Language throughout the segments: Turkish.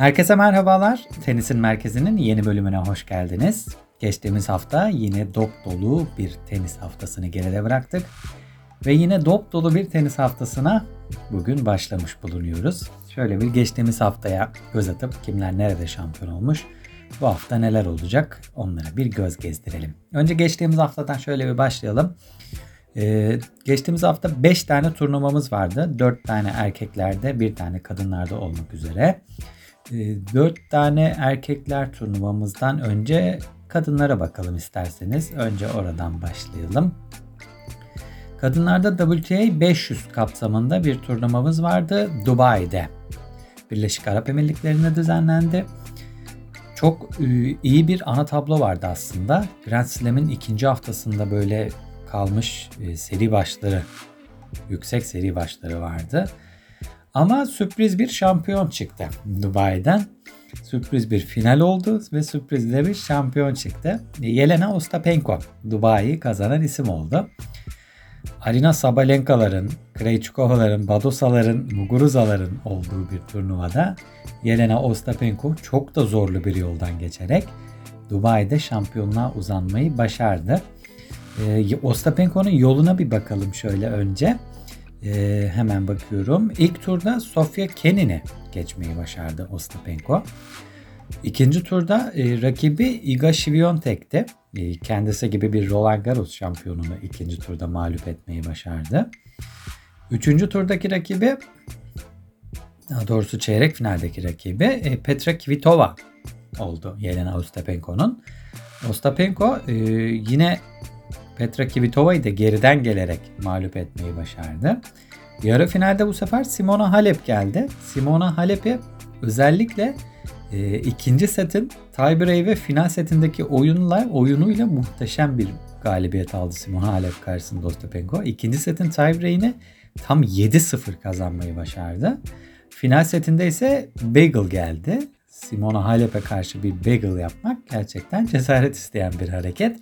Herkese merhabalar. Tenisin Merkezi'nin yeni bölümüne hoş geldiniz. Geçtiğimiz hafta yine dop dolu bir tenis haftasını geride bıraktık. Ve yine dop dolu bir tenis haftasına bugün başlamış bulunuyoruz. Şöyle bir geçtiğimiz haftaya göz atıp kimler nerede şampiyon olmuş, bu hafta neler olacak onlara bir göz gezdirelim. Önce geçtiğimiz haftadan şöyle bir başlayalım. Ee, geçtiğimiz hafta 5 tane turnuvamız vardı. 4 tane erkeklerde, 1 tane kadınlarda olmak üzere. Ee, 4 tane erkekler turnuvamızdan önce kadınlara bakalım isterseniz. Önce oradan başlayalım. Kadınlarda WTA 500 kapsamında bir turnuvamız vardı Dubai'de. Birleşik Arap Emirlikleri'nde düzenlendi. Çok e, iyi bir ana tablo vardı aslında. Grand Slam'in ikinci haftasında böyle kalmış e, seri başları, yüksek seri başları vardı. Ama sürpriz bir şampiyon çıktı Dubai'den. Sürpriz bir final oldu ve sürprizle bir şampiyon çıktı. Yelena Ostapenko Dubai'yi kazanan isim oldu. Arina Sabalenka'ların, Krejcikova'ların, Badosa'ların, Muguruza'ların olduğu bir turnuvada Yelena Ostapenko çok da zorlu bir yoldan geçerek Dubai'de şampiyonluğa uzanmayı başardı. Ee, Ostapenko'nun yoluna bir bakalım şöyle önce. Ee, hemen bakıyorum. İlk turda Sofia Kenin'i geçmeyi başardı Ostapenko. İkinci turda e, rakibi Iga Świątek'ti. E, kendisi gibi bir Roland Garros şampiyonunu ikinci turda mağlup etmeyi başardı. Üçüncü turdaki rakibi daha doğrusu çeyrek finaldeki rakibi e, Petra Kvitova oldu Yelena Ostapenko'nun. Ostapenko e, yine Petra Kvitova'yı da geriden gelerek mağlup etmeyi başardı. Yarı finalde bu sefer Simona Halep geldi. Simona Halep'i özellikle e, ikinci setin tiebreak ve final setindeki oyunla oyunuyla muhteşem bir galibiyet aldı Simona Halep karşısında Ostapenko. İkinci setin tiebreak'ini tam 7-0 kazanmayı başardı. Final setinde ise Bagel geldi. Simona Halep'e karşı bir bagel yapmak gerçekten cesaret isteyen bir hareket.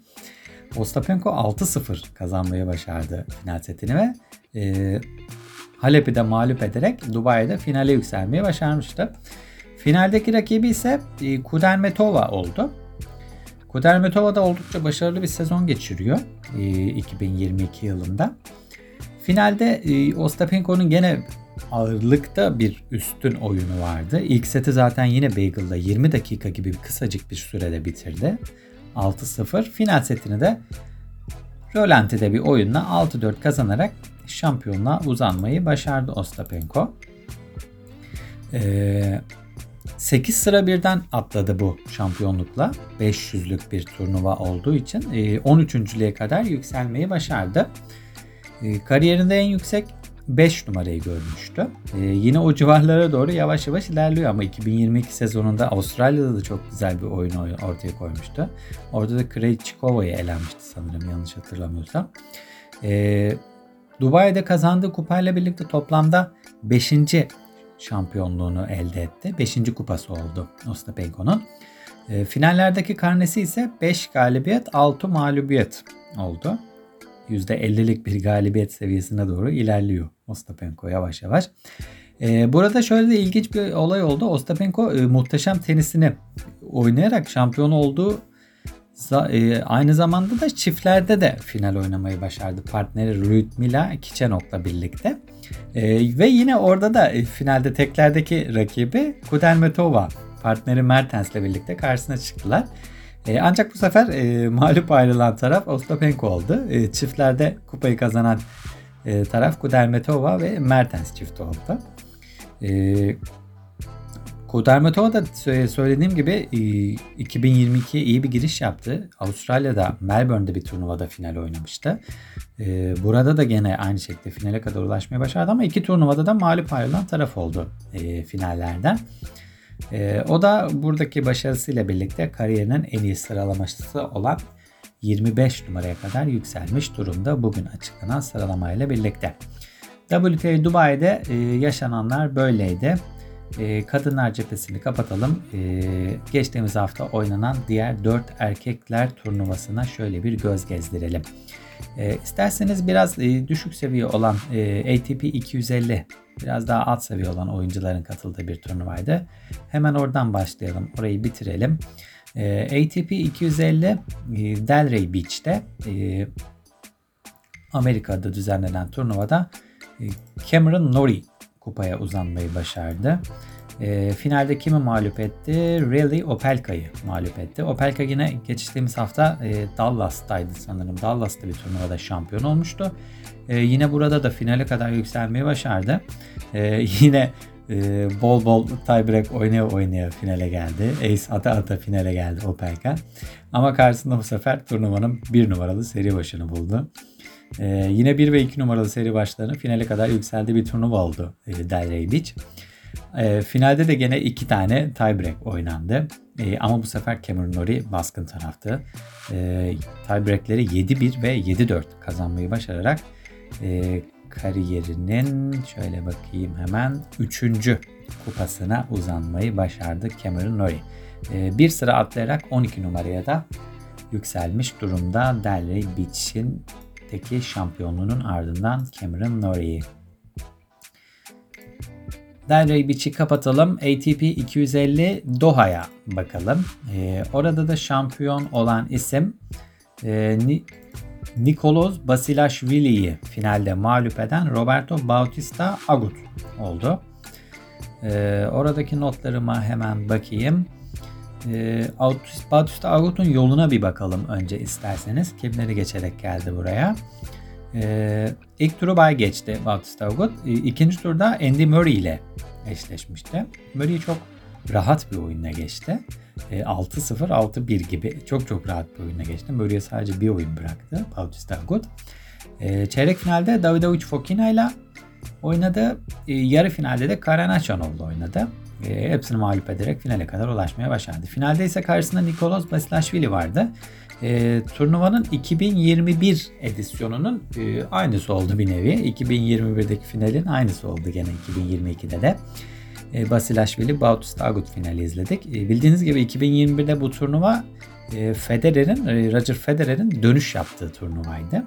Ostapenko 6-0 kazanmayı başardı final setini ve e, Halep'i de mağlup ederek Dubai'de finale yükselmeyi başarmıştı. Finaldeki rakibi ise e, Kudermetova oldu. Kudermetova da oldukça başarılı bir sezon geçiriyor e, 2022 yılında. Finalde e, Ostapenko'nun gene ağırlıkta bir üstün oyunu vardı. İlk seti zaten yine Bagel'da 20 dakika gibi kısacık bir sürede bitirdi. 6-0. Final setini de Rolanti'de bir oyunla 6-4 kazanarak şampiyonluğa uzanmayı başardı Ostapenko. Ee, 8 sıra birden atladı bu şampiyonlukla. 500'lük bir turnuva olduğu için 13.lüğe kadar yükselmeyi başardı. Kariyerinde en yüksek 5 numarayı görmüştü. Ee, yine o civarlara doğru yavaş yavaş ilerliyor ama 2022 sezonunda Avustralya'da da çok güzel bir oyun ortaya koymuştu. Orada da Krejcikova'yı elenmişti sanırım yanlış hatırlamıyorsam. Ee, Dubai'de kazandığı kupayla birlikte toplamda 5. şampiyonluğunu elde etti. 5. kupası oldu Ostapenko'nun. E, finallerdeki karnesi ise 5 galibiyet 6 mağlubiyet oldu. %50'lik bir galibiyet seviyesine doğru ilerliyor Ostapenko yavaş yavaş. Ee, burada şöyle de ilginç bir olay oldu. Ostapenko e, muhteşem tenisini oynayarak şampiyon olduğu e, aynı zamanda da çiftlerde de final oynamayı başardı. Partneri Lyudmila Kichenok'la birlikte. E, ve yine orada da e, finalde teklerdeki rakibi Kudermetova partneri Mertens'le birlikte karşısına çıktılar. E, ancak bu sefer e, mağlup ayrılan taraf Ostapenko oldu. E, çiftlerde kupayı kazanan e, taraf Kudermetova ve Mertens çifti oldu. E, Kudermetova da söylediğim gibi e, 2022'ye iyi bir giriş yaptı. Avustralya'da Melbourne'de bir turnuvada final oynamıştı. E, burada da gene aynı şekilde finale kadar ulaşmaya başardı ama iki turnuvada da mağlup ayrılan taraf oldu e, finallerden. E, o da buradaki başarısıyla birlikte kariyerinin en iyi sıralaması olan 25 numaraya kadar yükselmiş durumda bugün açıklanan sıralamayla birlikte. WTA Dubai'de e, yaşananlar böyleydi. E, kadınlar cephesini kapatalım. E, geçtiğimiz hafta oynanan diğer 4 erkekler turnuvasına şöyle bir göz gezdirelim. E, isterseniz biraz e, düşük seviye olan e, ATP 250 Biraz daha alt seviye olan oyuncuların katıldığı bir turnuvaydı. Hemen oradan başlayalım. Orayı bitirelim. E, ATP 250 e, Delray Beach'te e, Amerika'da düzenlenen turnuvada e, Cameron Norrie kupaya uzanmayı başardı. E, finalde kimi mağlup etti? Riley Opelka'yı mağlup etti. Opelka yine geçtiğimiz hafta e, Dallas'taydı sanırım. Dallas'ta bir turnuvada şampiyon olmuştu. E, yine burada da finale kadar yükselmeyi başardı. E, yine e, bol bol tiebreak oynaya oynaya finale geldi. Ace ata ata finale geldi Opelka. Ama karşısında bu sefer turnuvanın bir numaralı seri başını buldu. Ee, yine 1 ve 2 numaralı seri başlarını finale kadar yükseldi bir turnuva oldu e, Delray Beach. E, finalde de gene iki tane tiebreak oynandı. E, ama bu sefer Cameron Norrie baskın taraftı. E, tiebreakleri 7-1 ve 7-4 kazanmayı başararak e, kariyerinin şöyle bakayım hemen 3. kupasına uzanmayı başardı Cameron Norrie. E, bir sıra atlayarak 12 numaraya da yükselmiş durumda Delray Beach'in teki şampiyonluğunun ardından Cameron Norrie. Delray Beach'i kapatalım. ATP 250 Doha'ya bakalım. Ee, orada da şampiyon olan isim e, Ni Nikolos Basilashvili'yi finalde mağlup eden Roberto Bautista Agut oldu. Ee, oradaki notlarıma hemen bakayım. Ee, Bautista Agut'un yoluna bir bakalım önce isterseniz. Kimleri geçerek geldi buraya. Ee, ilk turu bay geçti Bautista Agut. Ee, ikinci turda Andy Murray ile eşleşmişti. Murray çok rahat bir oyunla geçti. Ee, 6-0, 6-1 gibi çok çok rahat bir oyunla geçti. Murray'e sadece bir oyun bıraktı Bautista Agut. Ee, çeyrek finalde Davidovic Fokina ile oynadı. Ee, yarı finalde de Karen Achanov oynadı. E, hepsini mağlup ederek finale kadar ulaşmaya başardı. Finalde ise karşısında Nikolos Basilashvili vardı. E, turnuvanın 2021 edisyonunun e, aynısı oldu bir nevi. 2021'deki finalin aynısı oldu gene 2022'de de. E, Basilashvili Bautista Agut finali izledik. E, bildiğiniz gibi 2021'de bu turnuva e, Federer'in, e, Roger Federer'in dönüş yaptığı turnuvaydı.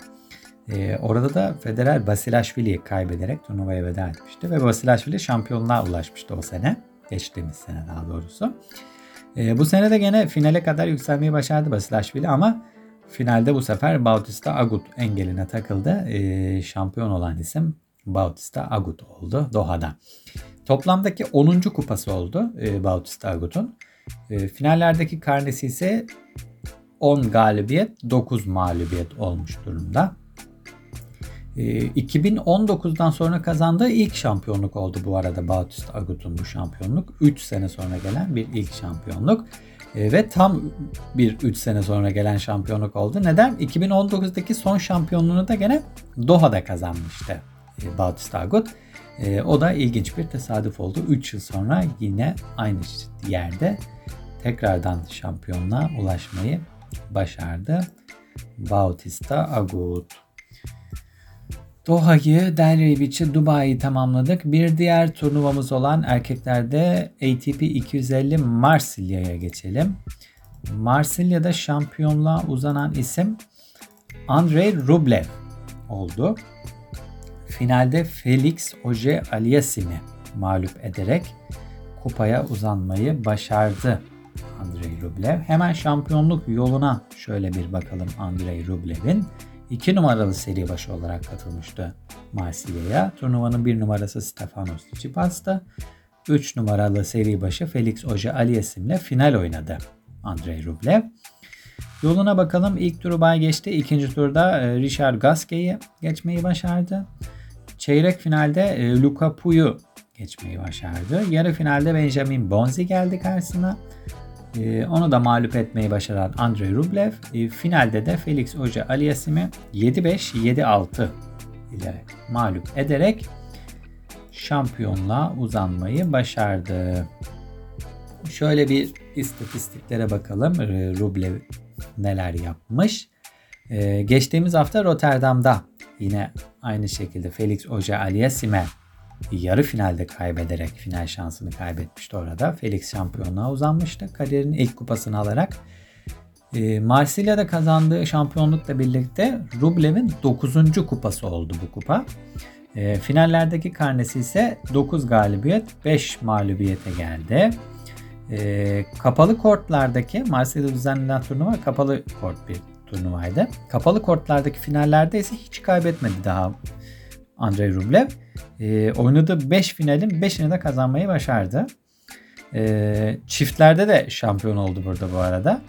E, orada da Federer Basilashvili'yi kaybederek turnuvaya veda etmişti ve Basilashvili şampiyonluğa ulaşmıştı o sene. Geçtiğimiz sene daha doğrusu. E, bu sene de gene finale kadar yükselmeyi başardı Basilashvili ama finalde bu sefer Bautista Agut engeline takıldı. E, şampiyon olan isim Bautista Agut oldu Doha'da. Toplamdaki 10. kupası oldu e, Bautista Agut'un. E, finallerdeki karnesi ise 10 galibiyet 9 mağlubiyet olmuş durumda. 2019'dan ee, sonra kazandığı ilk şampiyonluk oldu bu arada Bautista Agut'un bu şampiyonluk. 3 sene sonra gelen bir ilk şampiyonluk. Ee, ve tam bir 3 sene sonra gelen şampiyonluk oldu. Neden? 2019'daki son şampiyonluğunu da gene Doha'da kazanmıştı e, Bautista Agut. Ee, o da ilginç bir tesadüf oldu. 3 yıl sonra yine aynı yerde tekrardan şampiyonluğa ulaşmayı başardı. Bautista Agut. Doha'yı, Delray Beach'i, Dubai'yi tamamladık. Bir diğer turnuvamız olan erkeklerde ATP 250 Marsilya'ya geçelim. Marsilya'da şampiyonluğa uzanan isim Andrei Rublev oldu. Finalde Felix Oje Aliasim'i mağlup ederek kupaya uzanmayı başardı Andrei Rublev. Hemen şampiyonluk yoluna şöyle bir bakalım Andrei Rublev'in. 2 numaralı seri başı olarak katılmıştı Marsilya'ya. Turnuvanın 1 numarası Stefanos Tsitsipas'ta. 3 numaralı seri başı Felix Oje Aliasim'le final oynadı Andrei Rublev. Yoluna bakalım. İlk turu bay geçti. İkinci turda e, Richard Gasquet'i geçmeyi başardı. Çeyrek finalde e, Luca Puyu geçmeyi başardı. Yarı finalde Benjamin Bonzi geldi karşısına. Ee, onu da mağlup etmeyi başaran Andrei Rublev e, finalde de Felix Oje Aliasim'i 7-5, 7-6 ile mağlup ederek şampiyonluğa uzanmayı başardı. Şöyle bir istatistiklere bakalım. Ee, Rublev neler yapmış. Ee, geçtiğimiz hafta Rotterdam'da yine aynı şekilde Felix Oje Aliasim'e yarı finalde kaybederek final şansını kaybetmişti orada. Felix şampiyonluğa uzanmıştı. Kariyerinin ilk kupasını alarak. E, Marsilya'da kazandığı şampiyonlukla birlikte Rublev'in 9. kupası oldu bu kupa. E, finallerdeki karnesi ise 9 galibiyet 5 mağlubiyete geldi. E, kapalı kortlardaki Marsilya'da düzenlenen turnuva kapalı kort bir turnuvaydı. Kapalı kortlardaki finallerde ise hiç kaybetmedi daha Andrei Rublev. E, oynadığı 5 finalin 5'ini de kazanmayı başardı. E, çiftlerde de şampiyon oldu burada bu arada.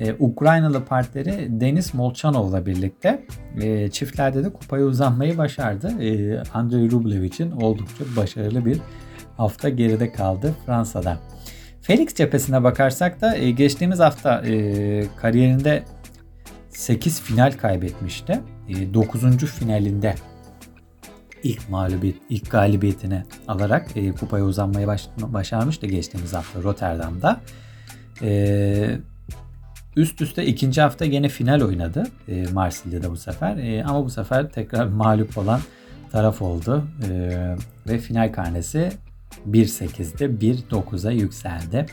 E, Ukraynalı partneri Denis Molchanov'la birlikte e, çiftlerde de kupaya uzanmayı başardı. E, Andrei Rublev için oldukça başarılı bir hafta geride kaldı Fransa'da. Felix cephesine bakarsak da e, geçtiğimiz hafta e, kariyerinde 8 final kaybetmişti. E, 9. finalinde ilk mağlubiyet, ilk galibiyetini alarak e, kupaya uzanmayı baş, başarmıştı geçtiğimiz hafta Rotterdam'da. E, üst üste ikinci hafta yine final oynadı e, Marsilya'da bu sefer. E, ama bu sefer tekrar mağlup olan taraf oldu. E, ve final karnesi 1.8'de 1.9'a yükseldi.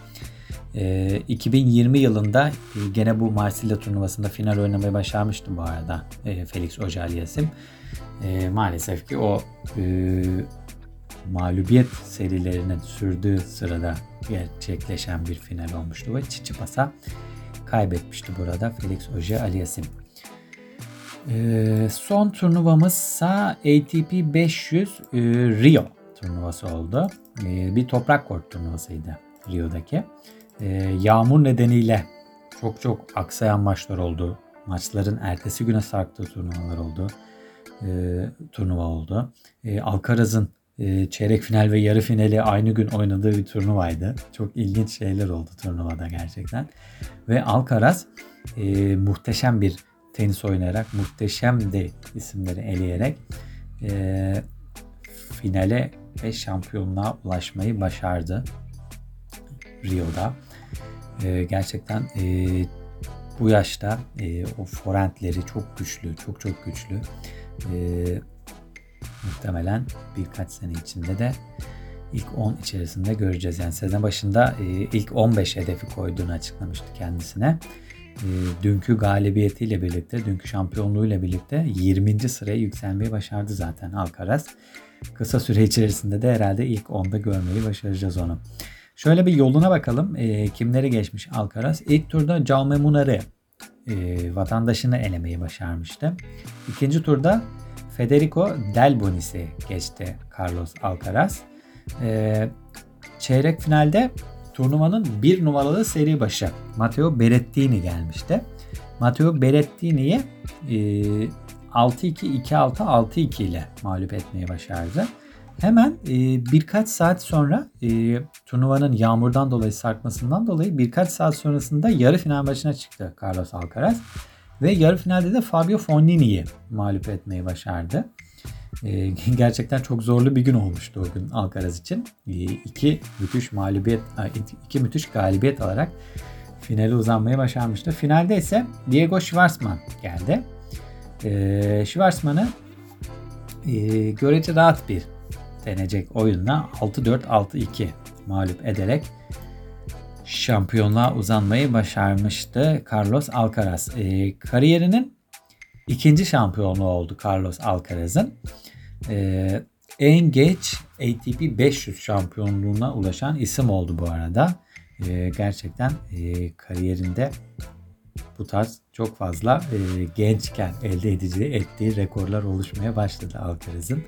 E, 2020 yılında e, gene bu Marsilya turnuvasında final oynamayı başarmıştı bu arada e, Felix Ojaliasim. E, maalesef ki o e, mağlubiyet serilerinin sürdüğü sırada gerçekleşen bir final olmuştu ve Çiçipas'a kaybetmişti burada Felix Oje Aliasim. Ee, son turnuvamızsa ATP 500 e, Rio turnuvası oldu. E, bir toprak kort turnuvasıydı Rio'daki. E, yağmur nedeniyle çok çok aksayan maçlar oldu. Maçların ertesi güne sarktığı turnuvalar oldu. E, turnuva oldu. E, Alcaraz'ın e, çeyrek final ve yarı finali aynı gün oynadığı bir turnuvaydı. Çok ilginç şeyler oldu turnuvada gerçekten. Ve Alcaraz e, muhteşem bir tenis oynayarak, muhteşem de isimleri eleyerek e, finale ve şampiyonluğa ulaşmayı başardı Rio'da. E, gerçekten e, bu yaşta e, o forentleri çok güçlü, çok çok güçlü. E, muhtemelen birkaç sene içinde de ilk 10 içerisinde göreceğiz. Yani sezon başında e, ilk 15 hedefi koyduğunu açıklamıştı kendisine. E, dünkü galibiyetiyle birlikte, dünkü şampiyonluğuyla birlikte 20. sıraya yükselmeyi başardı zaten Alcaraz. Kısa süre içerisinde de herhalde ilk 10'da görmeyi başaracağız onu. Şöyle bir yoluna bakalım. E, kimleri geçmiş Alcaraz? İlk turda Jaume Munar'ı e, vatandaşını elemeyi başarmıştı. İkinci turda Federico Delbonis'i geçti Carlos Alcaraz. E, çeyrek finalde turnuvanın bir numaralı seri başı Matteo Berrettini gelmişti. Matteo Berrettini'yi e, 6-2, 2-6, 6-2 ile mağlup etmeyi başardı. Hemen e, birkaç saat sonra e, turnuvanın yağmurdan dolayı sarkmasından dolayı birkaç saat sonrasında yarı final maçına çıktı Carlos Alcaraz. Ve yarı finalde de Fabio Fognini'yi mağlup etmeyi başardı. E, gerçekten çok zorlu bir gün olmuştu o gün Alcaraz için. E, iki müthiş mağlubiyet, iki müthiş galibiyet alarak finale uzanmayı başarmıştı. Finalde ise Diego Schwartzman geldi. E, Schwartzman'ı e, görece rahat bir denecek oyunla 6-4-6-2 mağlup ederek şampiyonluğa uzanmayı başarmıştı Carlos Alcaraz. E, kariyerinin ikinci şampiyonluğu oldu Carlos Alcaraz'ın. E, en geç ATP 500 şampiyonluğuna ulaşan isim oldu bu arada. E, gerçekten e, kariyerinde bu tarz çok fazla e, gençken elde edici ettiği rekorlar oluşmaya başladı Alcaraz'ın.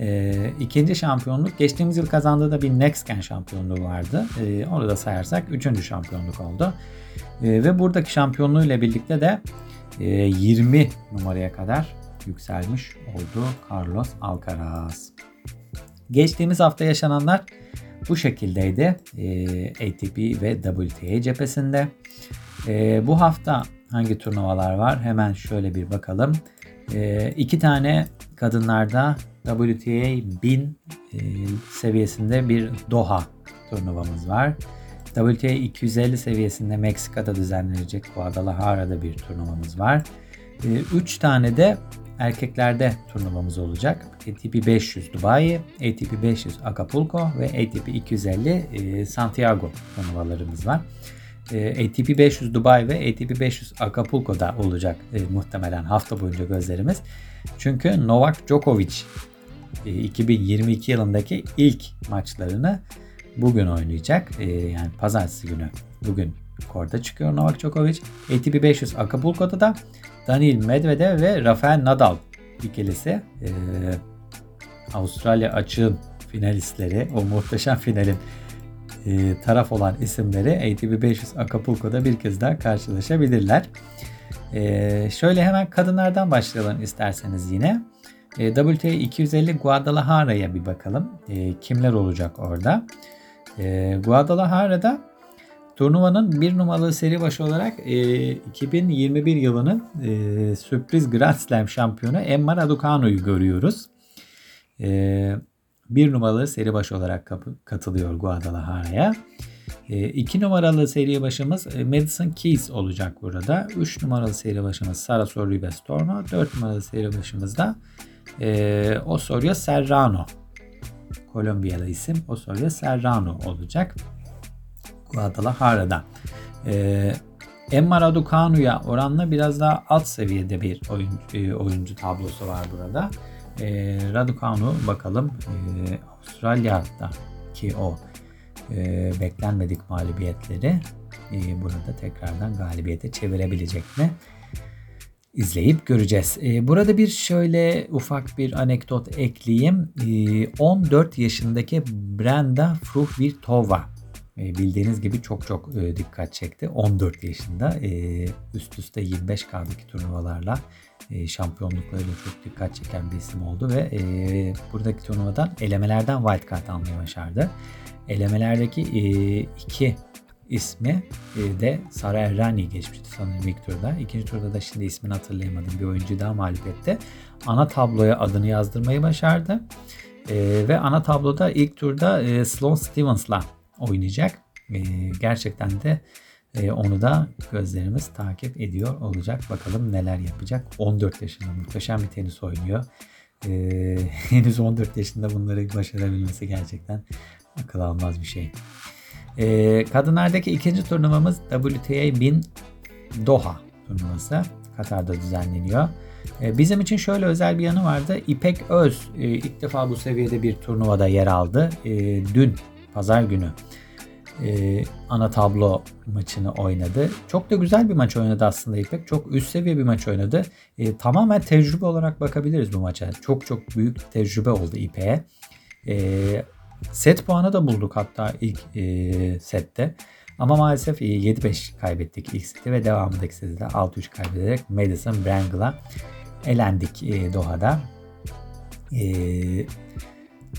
E, ikinci şampiyonluk geçtiğimiz yıl kazandığı da bir Next Gen şampiyonluğu vardı. E, onu da sayarsak üçüncü şampiyonluk oldu. E, ve buradaki şampiyonluğuyla birlikte de e, 20 numaraya kadar yükselmiş oldu Carlos Alcaraz. Geçtiğimiz hafta yaşananlar bu şekildeydi e, ATP ve WTA cephesinde. E, bu hafta hangi turnuvalar var? Hemen şöyle bir bakalım. E, iki tane kadınlarda WTA 1000 e, seviyesinde bir Doha turnuvamız var. WTA 250 seviyesinde Meksika'da düzenlenecek Guadalajara'da bir turnuvamız var. 3 e, tane de erkeklerde turnuvamız olacak. ATP 500 Dubai, ATP 500 Acapulco ve ATP 250 e, Santiago turnuvalarımız var. E, ATP 500 Dubai ve ATP 500 Acapulco'da olacak e, muhtemelen hafta boyunca gözlerimiz. Çünkü Novak Djokovic e, 2022 yılındaki ilk maçlarını bugün oynayacak. E, yani pazartesi günü bugün korta çıkıyor Novak Djokovic. ATP 500 Acapulco'da da Daniil Medvedev ve Rafael Nadal ikilisi e, Avustralya açığın finalistleri o muhteşem finalin e, taraf olan isimleri ATP 500 Acapulco'da bir kez daha karşılaşabilirler. E, şöyle hemen kadınlardan başlayalım isterseniz yine. E, WTA 250 Guadalajara'ya bir bakalım. E, kimler olacak orada? E, Guadalajara'da turnuvanın bir numaralı seri başı olarak e, 2021 yılının e, sürpriz Grand Slam şampiyonu Emma Raducanu'yu görüyoruz. E, bir numaralı seri başı olarak katılıyor Guadalajara'ya. E, iki numaralı seri başımız e, Madison Keys olacak burada. Üç numaralı seri başımız Sara Sorribes Torno. Dört numaralı seri başımız da e, Osorio Serrano. Kolombiyalı isim Osorio Serrano olacak. Guadalajara'da. E, Emma Raducanu'ya oranla biraz daha alt seviyede bir oyuncu, e, oyuncu tablosu var burada. E, Raducanu bakalım e, Avustralya'daki o e, beklenmedik mağlubiyetleri e, burada tekrardan galibiyete çevirebilecek mi? izleyip göreceğiz. E, burada bir şöyle ufak bir anekdot ekleyeyim. E, 14 yaşındaki Brenda Fruhvirtova e, bildiğiniz gibi çok çok e, dikkat çekti. 14 yaşında e, üst üste 25K'daki turnuvalarla şampiyonluklarıyla çok dikkat çeken bir isim oldu ve e, buradaki turnuvadan elemelerden wildcard almayı başardı. Elemelerdeki e, iki ismi e, de Sara Errani geçmişti sanırım ilk turda. İkinci turda da şimdi ismini hatırlayamadım bir oyuncu daha mağlup etti. Ana tabloya adını yazdırmayı başardı. E, ve ana tabloda ilk turda e, Sloan Stevens'la oynayacak. E, gerçekten de e, onu da gözlerimiz takip ediyor olacak. Bakalım neler yapacak. 14 yaşında muhteşem bir tenis oynuyor. E, henüz 14 yaşında bunları başarabilmesi gerçekten akıl almaz bir şey. E, kadınlardaki ikinci turnuvamız WTA 1000 Doha turnuvası. Katar'da düzenleniyor. E, bizim için şöyle özel bir yanı vardı. İpek Öz e, ilk defa bu seviyede bir turnuvada yer aldı. Dün pazar günü e, ana tablo maçını oynadı. Çok da güzel bir maç oynadı aslında İpek. Çok üst seviye bir maç oynadı. E, tamamen tecrübe olarak bakabiliriz bu maça. Çok çok büyük tecrübe oldu İpek'e. E, set puanı da bulduk hatta ilk e, sette. Ama maalesef 7-5 kaybettik ilk seti ve devamındaki seti de 6-3 kaybederek Madison Brangle'a elendik e, Doha'da. E,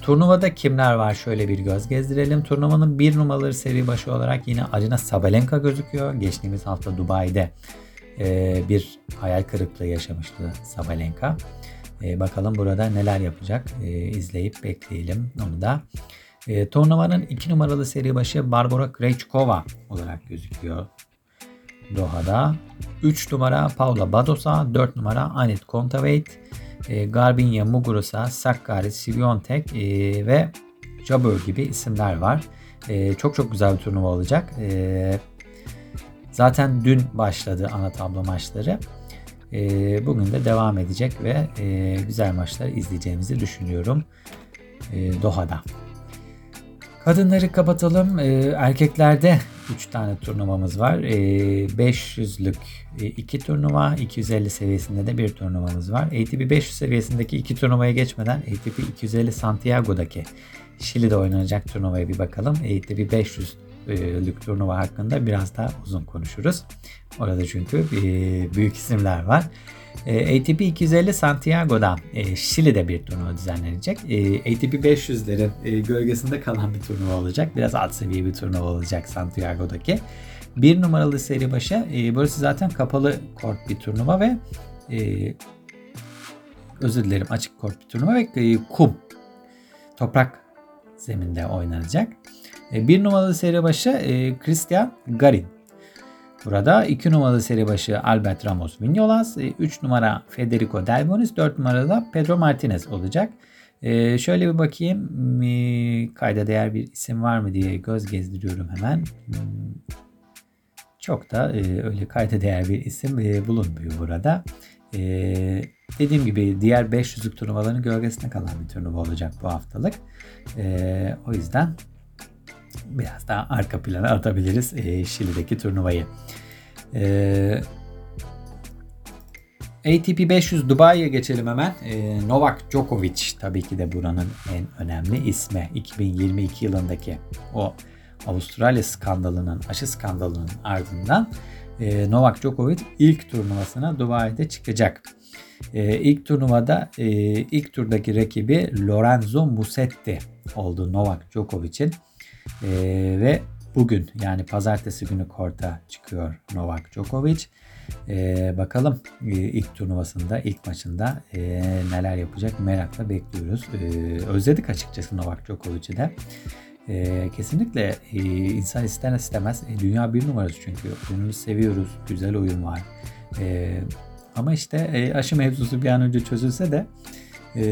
Turnuvada kimler var şöyle bir göz gezdirelim. Turnuvanın bir numaralı seri başı olarak yine Arina Sabalenka gözüküyor. Geçtiğimiz hafta Dubai'de e, bir hayal kırıklığı yaşamıştı Sabalenka. E, bakalım burada neler yapacak e, izleyip bekleyelim onu da. E, turnuvanın iki numaralı seri başı Barbara Krejcikova olarak gözüküyor. Doha'da. 3 numara Paula Badosa, 4 numara Anit Kontaveit, e, Garbinya, Muguruza, Sakkari, Siviontek e, ve Jabeur gibi isimler var. E, çok çok güzel bir turnuva olacak. E, zaten dün başladı ana tablo maçları. Bugün de devam edecek ve güzel maçlar izleyeceğimizi düşünüyorum Doha'da. Kadınları kapatalım. Erkeklerde 3 tane turnuvamız var. E, 500'lük 2 turnuva, 250 seviyesinde de bir turnuvamız var. ATP 500 seviyesindeki iki turnuvaya geçmeden ATP 250 Santiago'daki Şili'de oynanacak turnuvaya bir bakalım. ATP 500 lük turnuva hakkında biraz daha uzun konuşuruz. Orada çünkü büyük isimler var. ATP 250 Santiago'da Şili'de bir turnuva düzenlenecek. ATP 500'lerin gölgesinde kalan bir turnuva olacak. Biraz alt seviye bir turnuva olacak Santiago'daki. Bir numaralı seri başı burası zaten kapalı kort bir turnuva ve özür dilerim açık kort bir turnuva ve kum toprak zeminde oynanacak. Bir numaralı seri başı Christian Garin Burada 2 numaralı seri başı Albert Ramos Vinyolas, 3 numara Federico Delbonis, 4 numarada Pedro Martinez olacak. Ee, şöyle bir bakayım e, kayda değer bir isim var mı diye göz gezdiriyorum hemen. Hmm, çok da e, öyle kayda değer bir isim e, bulunmuyor burada. E, dediğim gibi diğer 500'lük turnuvaların gölgesine kalan bir turnuva olacak bu haftalık. E, o yüzden biraz daha arka plana atabiliriz e, Şili'deki turnuvayı. E, ATP 500 Dubai'ye geçelim hemen. E, Novak Djokovic tabii ki de buranın en önemli ismi. 2022 yılındaki o Avustralya skandalının, aşı skandalının ardından e, Novak Djokovic ilk turnuvasına Dubai'de çıkacak. E, ilk turnuvada e, ilk turdaki rakibi Lorenzo Musetti oldu Novak Djokovic'in. E, ve bugün yani pazartesi günü korta çıkıyor Novak Djokovic. E, bakalım e, ilk turnuvasında, ilk maçında e, neler yapacak merakla bekliyoruz. E, özledik açıkçası Novak Djokovic'i de. E, kesinlikle e, insan ister istemez e, dünya bir numarası çünkü oyununu seviyoruz, güzel oyun var. E, ama işte e, aşı mevzusu bir an önce çözülse de e,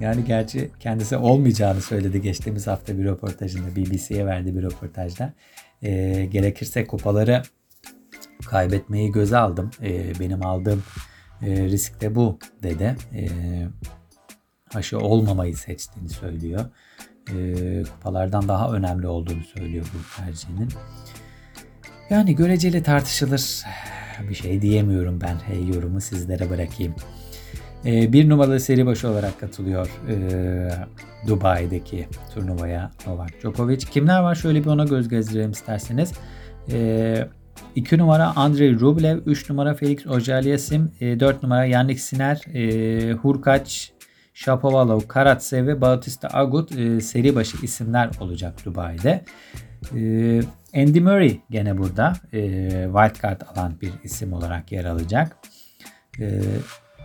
yani gerçi kendisi olmayacağını söyledi geçtiğimiz hafta bir röportajında BBC'ye verdiği bir röportajda. E, gerekirse kupaları kaybetmeyi göze aldım. E, benim aldığım e, risk de bu dedi. E, aşı olmamayı seçtiğini söylüyor. E, kupalardan daha önemli olduğunu söylüyor bu tercihinin. Yani göreceli tartışılır. Bir şey diyemiyorum ben. Hey yorumu sizlere bırakayım. E, bir numaralı seri başı olarak katılıyor e, Dubai'deki turnuvaya Novak Djokovic. Kimler var? Şöyle bir ona göz gezdirelim isterseniz. E, 2 numara Andrei Rublev, 3 numara Felix Ojaliasim, 4 e, numara Yannick Sinner, e, Hurkaç, Shapovalov, Karatsev ve Bautista Agut e, seri başı isimler olacak Dubai'de. Andy Murray gene burada wildcard alan bir isim olarak yer alacak.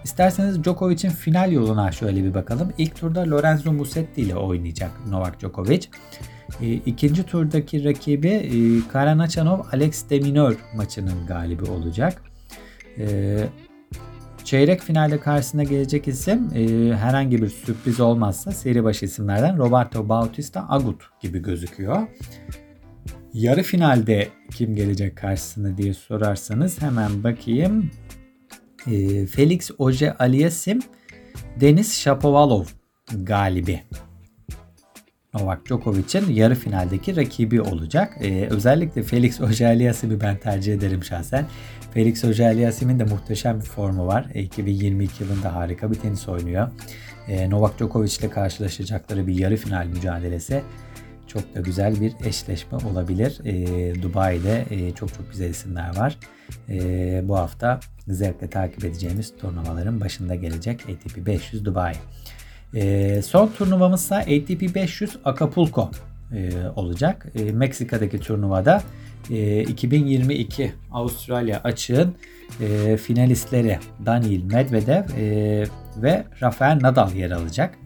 İsterseniz Djokovic'in final yoluna şöyle bir bakalım. İlk turda Lorenzo Musetti ile oynayacak Novak Djokovic. E, ikinci turdaki rakibi e, Karanachanov Alex de Minor maçının galibi olacak. E, çeyrek finalde karşısına gelecek isim e, herhangi bir sürpriz olmazsa seri başı isimlerden Roberto Bautista Agut gibi gözüküyor. Yarı finalde kim gelecek karşısına diye sorarsanız hemen bakayım. E, Felix Oje Aliasim, Denis Shapovalov galibi Novak Djokovic'in yarı finaldeki rakibi olacak. Ee, özellikle Felix Auger-Aliassime ben tercih ederim şahsen. Felix Auger-Aliassim'in de muhteşem bir formu var. E, 2022 yılında harika bir tenis oynuyor. E, Novak Djokovic ile karşılaşacakları bir yarı final mücadelesi çok da güzel bir eşleşme olabilir. E, Dubai'de e, çok çok güzel isimler var. E, bu hafta zevkle takip edeceğimiz turnuvaların başında gelecek ATP 500 Dubai. E, son turnuvamızsa ATP 500 Acapulco e, olacak. E, Meksika'daki turnuvada e, 2022 Avustralya açığın e, finalistleri Daniil Medvedev e, ve Rafael Nadal yer alacak.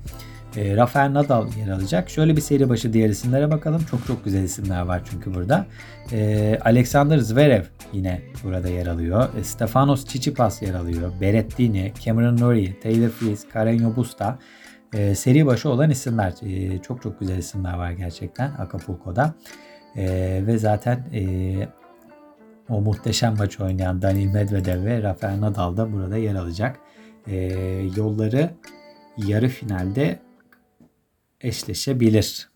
E, Rafael Nadal yer alacak. Şöyle bir seri başı diğer isimlere bakalım. Çok çok güzel isimler var çünkü burada. E, Alexander Zverev yine burada yer alıyor. E, Stefanos Tsitsipas yer alıyor. Berrettini, Cameron Norrie, Taylor Fritz, Karen Busta, e, seri başı olan isimler. E, çok çok güzel isimler var gerçekten Acapulco'da. E, ve zaten e, o muhteşem maç oynayan Daniil Medvedev ve Rafael Nadal da burada yer alacak. E, yolları yarı finalde eşleşebilir.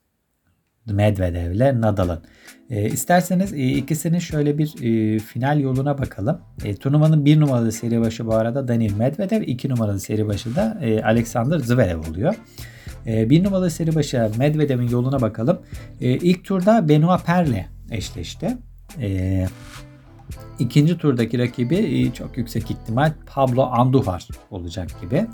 Medvedev ile Nadal'ın. E, isterseniz e, ikisinin şöyle bir e, final yoluna bakalım. E, turnuvanın bir numaralı seri başı bu arada Daniil Medvedev, iki numaralı seri başı da e, Alexander Zverev oluyor. E, bir numaralı seri başı Medvedev'in yoluna bakalım. E, ilk turda Benoit Perle eşleşti. E, ikinci turdaki rakibi e, çok yüksek ihtimal Pablo Andujar olacak gibi.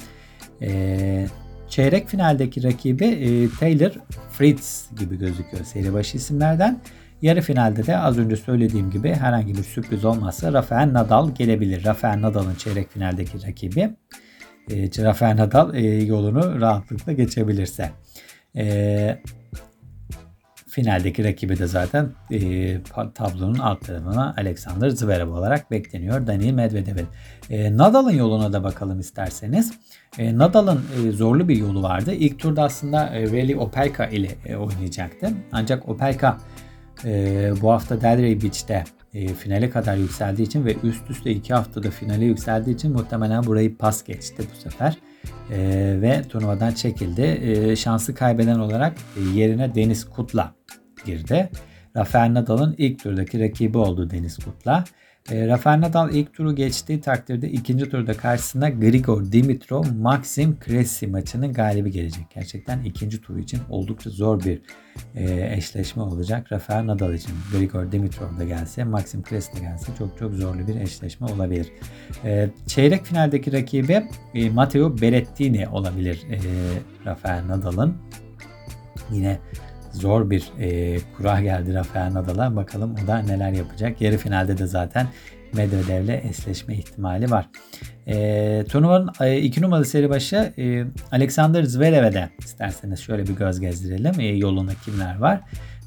E, Çeyrek finaldeki rakibi e, Taylor Fritz gibi gözüküyor seri başı isimlerden. Yarı finalde de az önce söylediğim gibi herhangi bir sürpriz olmazsa Rafael Nadal gelebilir. Rafael Nadal'ın çeyrek finaldeki rakibi. E, Rafael Nadal e, yolunu rahatlıkla geçebilirse. E, finaldeki rakibi de zaten e, tablonun alt tarafına Alexander Zverev olarak bekleniyor Daniil Medvedev'in. E, Nadal'ın yoluna da bakalım isterseniz. E, Nadal'ın e, zorlu bir yolu vardı. İlk turda aslında e, Veli Opelka ile e, oynayacaktı. Ancak Opelka e, bu hafta Delray Beach'te e, finale kadar yükseldiği için ve üst üste iki haftada finale yükseldiği için muhtemelen burayı pas geçti bu sefer. E, ve turnuvadan çekildi. E, şansı kaybeden olarak e, yerine Deniz Kutla girdi. Rafael Nadal'ın ilk turdaki rakibi oldu Deniz Kutla. E, Rafael Nadal ilk turu geçtiği takdirde ikinci turda karşısına Grigor Dimitrov Maxim Cressy maçının galibi gelecek. Gerçekten ikinci tur için oldukça zor bir e, eşleşme olacak. Rafael Nadal için Grigor Dimitrov da gelse, Maxim Cressy de gelse çok çok zorlu bir eşleşme olabilir. E, çeyrek finaldeki rakibi e, Matteo Berrettini olabilir Rafael Nadal'ın. Yine zor bir e, kura geldi Rafael Nadal'a. Bakalım o da neler yapacak. Yarı finalde de zaten Medvedev'le eşleşme ihtimali var. E, turnuvanın e, iki numaralı seri başı e, Alexander Zverev'e de isterseniz şöyle bir göz gezdirelim. E, yolunda kimler var?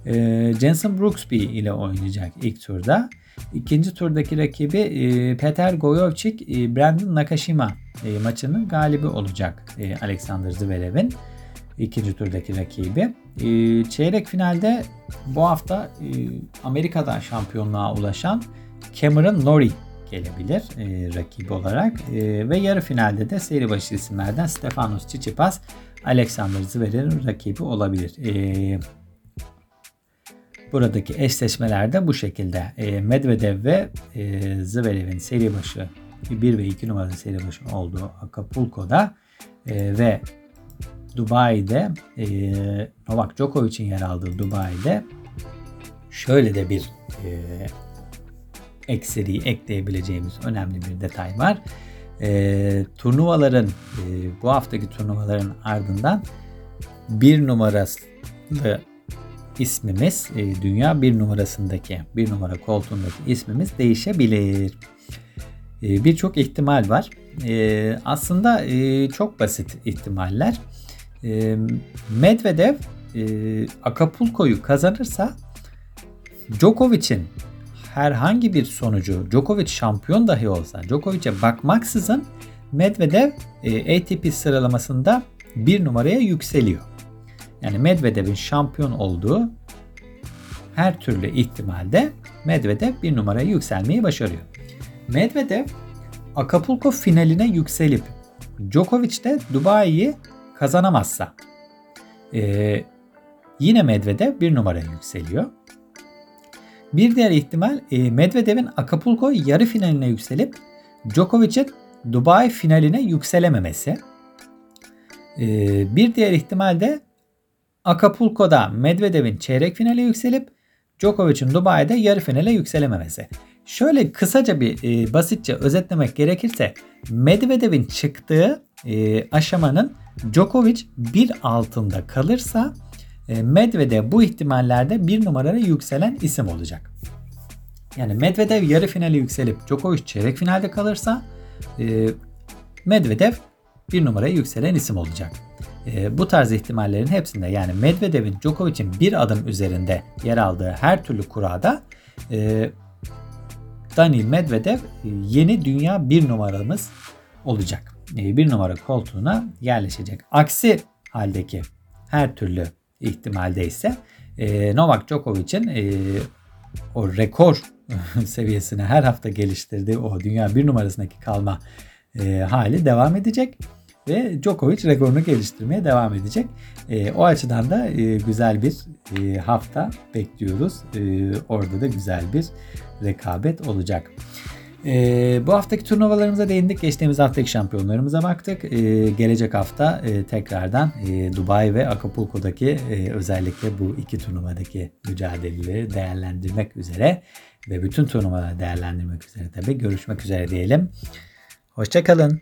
E, Jensen Brooksby ile oynayacak ilk turda. İkinci turdaki rakibi e, Peter Goyovcik, e, Brandon Nakashima e, maçının galibi olacak e, Alexander Zverev'in ikinci turdaki rakibi. E, çeyrek finalde bu hafta e, Amerika'da şampiyonluğa ulaşan Cameron Norrie gelebilir e, rakibi olarak. E, ve yarı finalde de seri başı isimlerden Stefanos Tsitsipas, Alexander Zverev'in rakibi olabilir. Buradaki eşleşmelerde bu şekilde. Medvedev ve Zverev'in seri başı 1 ve 2 numaralı seri başı olduğu Acapulco'da ve Dubai'de e, Novak Djokovic'in yer aldığı Dubai'de şöyle de bir e, ekseriyi ekleyebileceğimiz önemli bir detay var. E, turnuvaların e, bu haftaki turnuvaların ardından bir numarası ismimiz e, dünya bir numarasındaki bir numara koltuğundaki ismimiz değişebilir. E, Birçok ihtimal var. E, aslında e, çok basit ihtimaller. E, Medvedev e, Acapulco'yu kazanırsa Djokovic'in herhangi bir sonucu Djokovic şampiyon dahi olsa Djokovic'e bakmaksızın Medvedev e, ATP sıralamasında bir numaraya yükseliyor. Yani Medvedev'in şampiyon olduğu her türlü ihtimalde Medvedev bir numaraya yükselmeyi başarıyor. Medvedev Acapulco finaline yükselip Djokovic de Dubai'yi kazanamazsa e, yine Medvedev bir numaraya yükseliyor. Bir diğer ihtimal e, Medvedev'in Acapulco yarı finaline yükselip Djokovic'in Dubai finaline yükselememesi. E, bir diğer ihtimal de Acapulco'da Medvedev'in çeyrek finale yükselip Djokovic'in Dubai'de yarı finale yükselememesi. Şöyle kısaca bir e, basitçe özetlemek gerekirse Medvedev'in çıktığı e, aşamanın Djokovic bir altında kalırsa e, Medvedev bu ihtimallerde bir numaraya yükselen isim olacak. Yani Medvedev yarı finale yükselip Djokovic çeyrek finalde kalırsa e, Medvedev bir numaraya yükselen isim olacak. E, bu tarz ihtimallerin hepsinde yani Medvedev'in Djokovic'in bir adım üzerinde yer aldığı her türlü kurada e, Daniil Medvedev yeni dünya bir numaramız olacak. E, bir numara koltuğuna yerleşecek. Aksi haldeki her türlü ihtimalde ise e, Novak Djokovic'in e, o rekor seviyesine her hafta geliştirdiği o dünya bir numarasındaki kalma hali devam edecek ve Djokovic rekorunu geliştirmeye devam edecek. E, o açıdan da e, güzel bir e, hafta bekliyoruz. E, orada da güzel bir rekabet olacak. Ee, bu haftaki turnuvalarımıza değindik. Geçtiğimiz haftaki şampiyonlarımıza baktık. Ee, gelecek hafta e, tekrardan e, Dubai ve Acapulco'daki e, özellikle bu iki turnuvadaki mücadeleleri değerlendirmek üzere ve bütün turnuvaları değerlendirmek üzere tabii görüşmek üzere diyelim. Hoşçakalın.